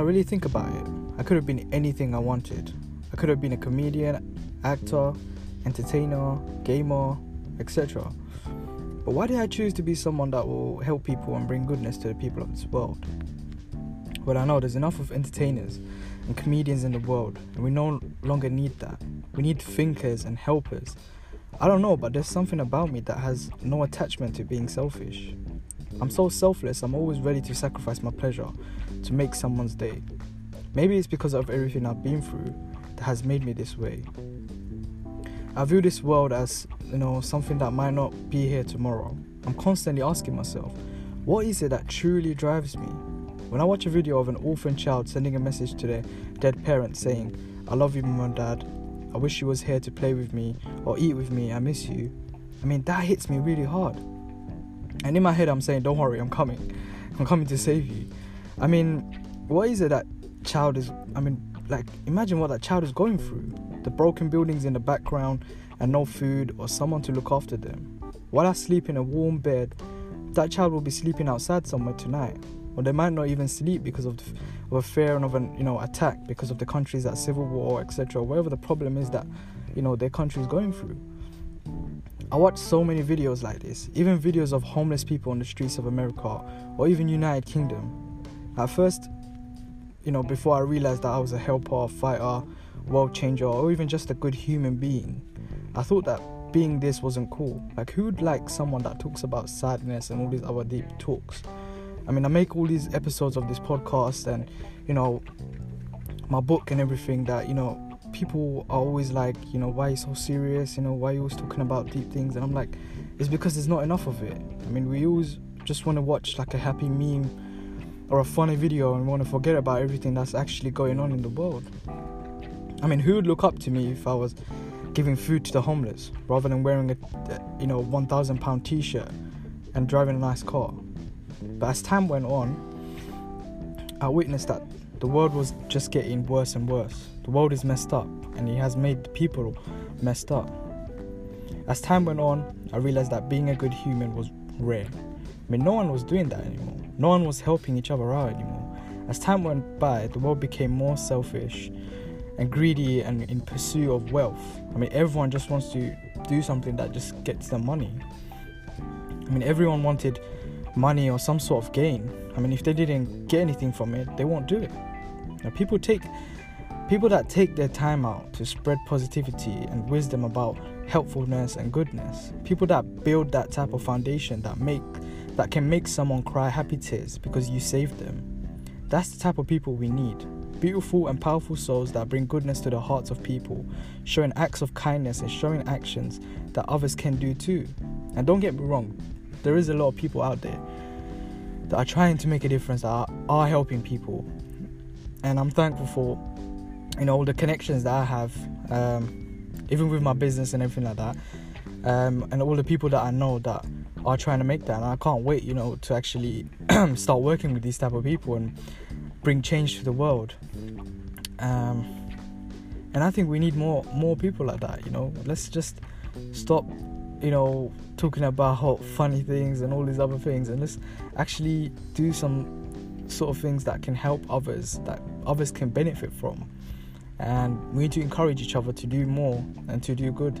really think about it, I could have been anything I wanted. I could have been a comedian, actor, entertainer, gamer, etc. But why did I choose to be someone that will help people and bring goodness to the people of this world? Well, I know there's enough of entertainers and comedians in the world, and we no longer need that. We need thinkers and helpers. I don't know, but there's something about me that has no attachment to being selfish. I'm so selfless, I'm always ready to sacrifice my pleasure to make someone's day. Maybe it's because of everything I've been through that has made me this way. I view this world as, you know, something that might not be here tomorrow. I'm constantly asking myself, what is it that truly drives me? When I watch a video of an orphan child sending a message to their dead parents saying, I love you, mom and dad, I wish you was here to play with me or eat with me, I miss you. I mean, that hits me really hard. And in my head, I'm saying, don't worry, I'm coming. I'm coming to save you. I mean, what is it that child is, I mean, like, imagine what that child is going through the broken buildings in the background, and no food or someone to look after them. While I sleep in a warm bed, that child will be sleeping outside somewhere tonight, or they might not even sleep because of, of a fear and of an you know attack because of the countries that civil war, etc. Whatever the problem is that you know their country is going through. I watch so many videos like this, even videos of homeless people on the streets of America or even United Kingdom. At first, you know, before I realized that I was a helper, fighter, world changer, or even just a good human being. I thought that being this wasn't cool. Like, who'd like someone that talks about sadness and all these other deep talks? I mean, I make all these episodes of this podcast and, you know, my book and everything that, you know, people are always like, you know, why are you so serious? You know, why are you always talking about deep things? And I'm like, it's because there's not enough of it. I mean, we always just want to watch like a happy meme or a funny video and want to forget about everything that's actually going on in the world. I mean, who would look up to me if I was giving food to the homeless rather than wearing a, you know, 1,000 pound t-shirt and driving a nice car? But as time went on, I witnessed that the world was just getting worse and worse. The world is messed up, and it has made the people messed up. As time went on, I realized that being a good human was rare. I mean, no one was doing that anymore. No one was helping each other out anymore. As time went by, the world became more selfish and greedy and in pursuit of wealth. I mean, everyone just wants to do something that just gets them money. I mean, everyone wanted money or some sort of gain. I mean, if they didn't get anything from it, they won't do it. Now, people take people that take their time out to spread positivity and wisdom about helpfulness and goodness. People that build that type of foundation that make that can make someone cry happy tears because you saved them. That's the type of people we need beautiful and powerful souls that bring goodness to the hearts of people, showing acts of kindness and showing actions that others can do too. And don't get me wrong, there is a lot of people out there that are trying to make a difference, that are, are helping people. And I'm thankful for, you know, all the connections that I have, um, even with my business and everything like that, um, and all the people that I know that are trying to make that. And I can't wait, you know, to actually start working with these type of people and bring change to the world. Um, and I think we need more more people like that. You know, let's just stop, you know, talking about hot funny things and all these other things, and let's actually do some sort of things that can help others, that others can benefit from. And we need to encourage each other to do more and to do good.